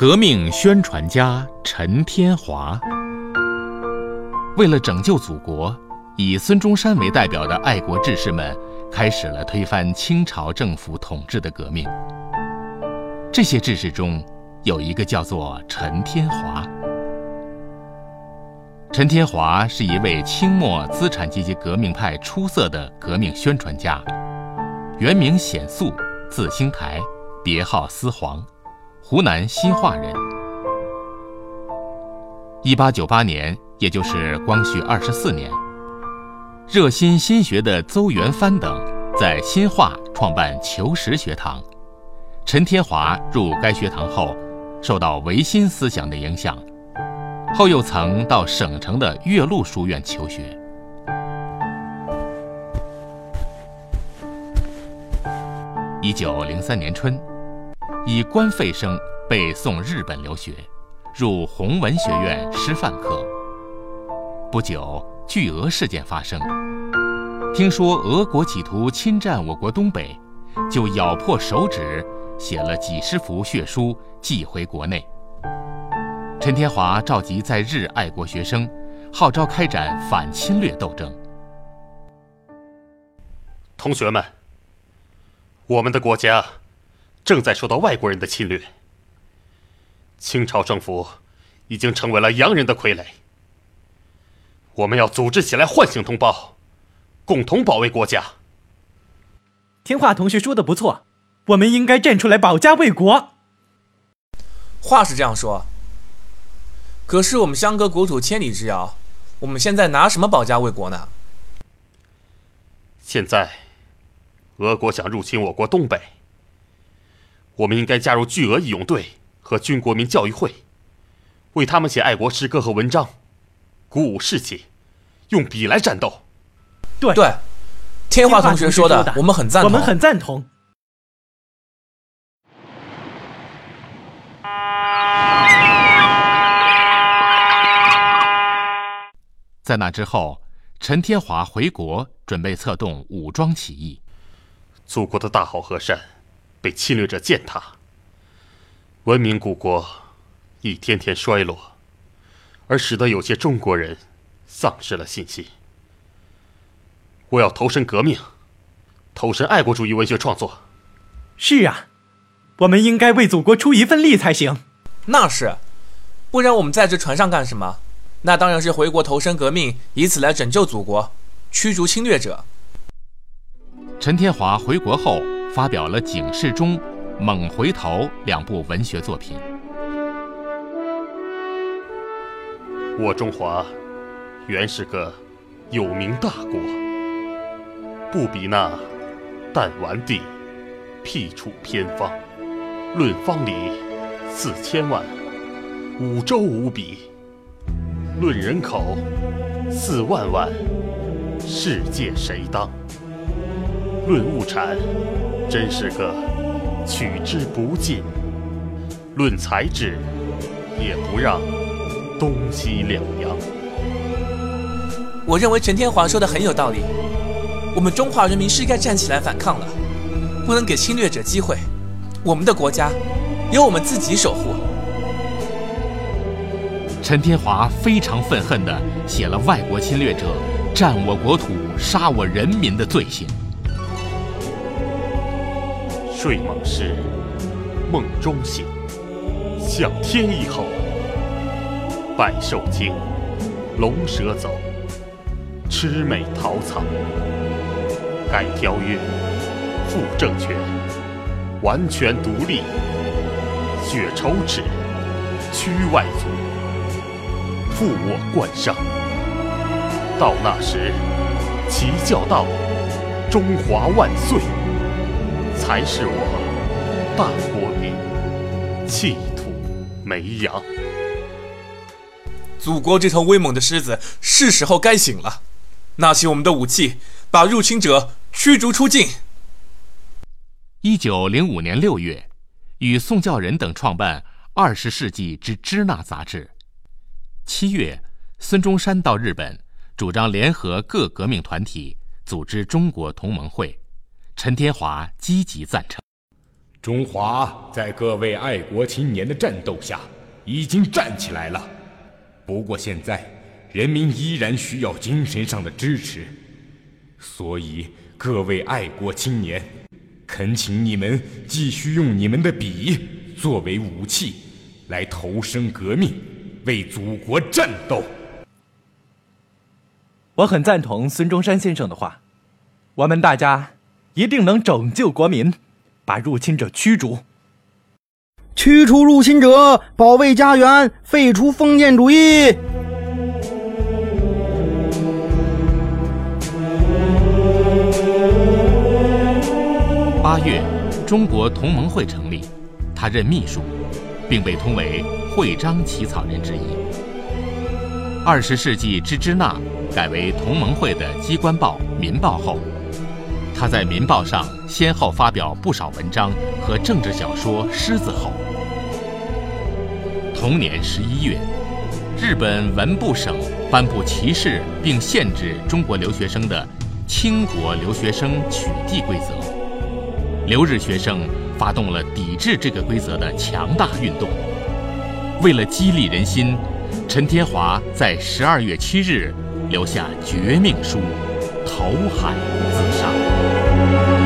革命宣传家陈天华，为了拯救祖国，以孙中山为代表的爱国志士们开始了推翻清朝政府统治的革命。这些志士中，有一个叫做陈天华。陈天华是一位清末资产阶级革命派出色的革命宣传家，原名显素，字兴台，别号思黄。湖南新化人。一八九八年，也就是光绪二十四年，热心新学的邹元藩等在新化创办求实学堂。陈天华入该学堂后，受到维新思想的影响，后又曾到省城的岳麓书院求学。一九零三年春。以官费生被送日本留学，入弘文学院师范科。不久，巨额事件发生，听说俄国企图侵占我国东北，就咬破手指写了几十幅血书寄回国内。陈天华召集在日爱国学生，号召开展反侵略斗争。同学们，我们的国家。正在受到外国人的侵略，清朝政府已经成为了洋人的傀儡。我们要组织起来唤醒同胞，共同保卫国家。天华同学说的不错，我们应该站出来保家卫国。话是这样说，可是我们相隔国土千里之遥，我们现在拿什么保家卫国呢？现在，俄国想入侵我国东北。我们应该加入巨额义勇队和军国民教育会，为他们写爱国诗歌和文章，鼓舞士气，用笔来战斗。对对，天华同学说的，我们很赞同。我们很赞同。在那之后，陈天华回国，准备策动武装起义。祖国的大好河山。被侵略者践踏，文明古国一天天衰落，而使得有些中国人丧失了信心。我要投身革命，投身爱国主义文学创作。是啊，我们应该为祖国出一份力才行。那是，不然我们在这船上干什么？那当然是回国投身革命，以此来拯救祖国，驱逐侵略者。陈天华回国后。发表了《警示钟》《猛回头》两部文学作品。我中华原是个有名大国，不比那弹丸地，僻处偏方，论方里四千万，五洲无比；论人口四万万，世界谁当？论物产。真是个取之不尽，论才智也不让东西两洋。我认为陈天华说的很有道理，我们中华人民是该站起来反抗了，不能给侵略者机会。我们的国家由我们自己守护。陈天华非常愤恨地写了外国侵略者占我国土、杀我人民的罪行。睡梦时，梦中醒，向天一吼，百兽惊，龙蛇走，魑魅逃藏。改条约，复政权，完全独立，血仇耻，驱外族，复我冠上。到那时，齐叫道：中华万岁！才是我大国民气土没洋。祖国这头威猛的狮子是时候该醒了，拿起我们的武器，把入侵者驱逐出境。一九零五年六月，与宋教仁等创办《二十世纪之支那》杂志。七月，孙中山到日本，主张联合各革命团体，组织中国同盟会。陈天华积极赞成。中华在各位爱国青年的战斗下，已经站起来了。不过现在，人民依然需要精神上的支持，所以各位爱国青年，恳请你们继续用你们的笔作为武器，来投身革命，为祖国战斗。我很赞同孙中山先生的话，我们大家一定能拯救国民。把入侵者驱逐，驱除入侵者，保卫家园，废除封建主义。八月，中国同盟会成立，他任秘书，并被通为会章起草人之一。二十世纪之支那改为同盟会的机关报《民报》后。他在《民报》上先后发表不少文章和政治小说《狮子吼》。同年十一月，日本文部省颁布歧视并限制中国留学生的《清国留学生取缔规则》，留日学生发动了抵制这个规则的强大运动。为了激励人心，陈天华在十二月七日留下绝命书，投海自杀。Thank you.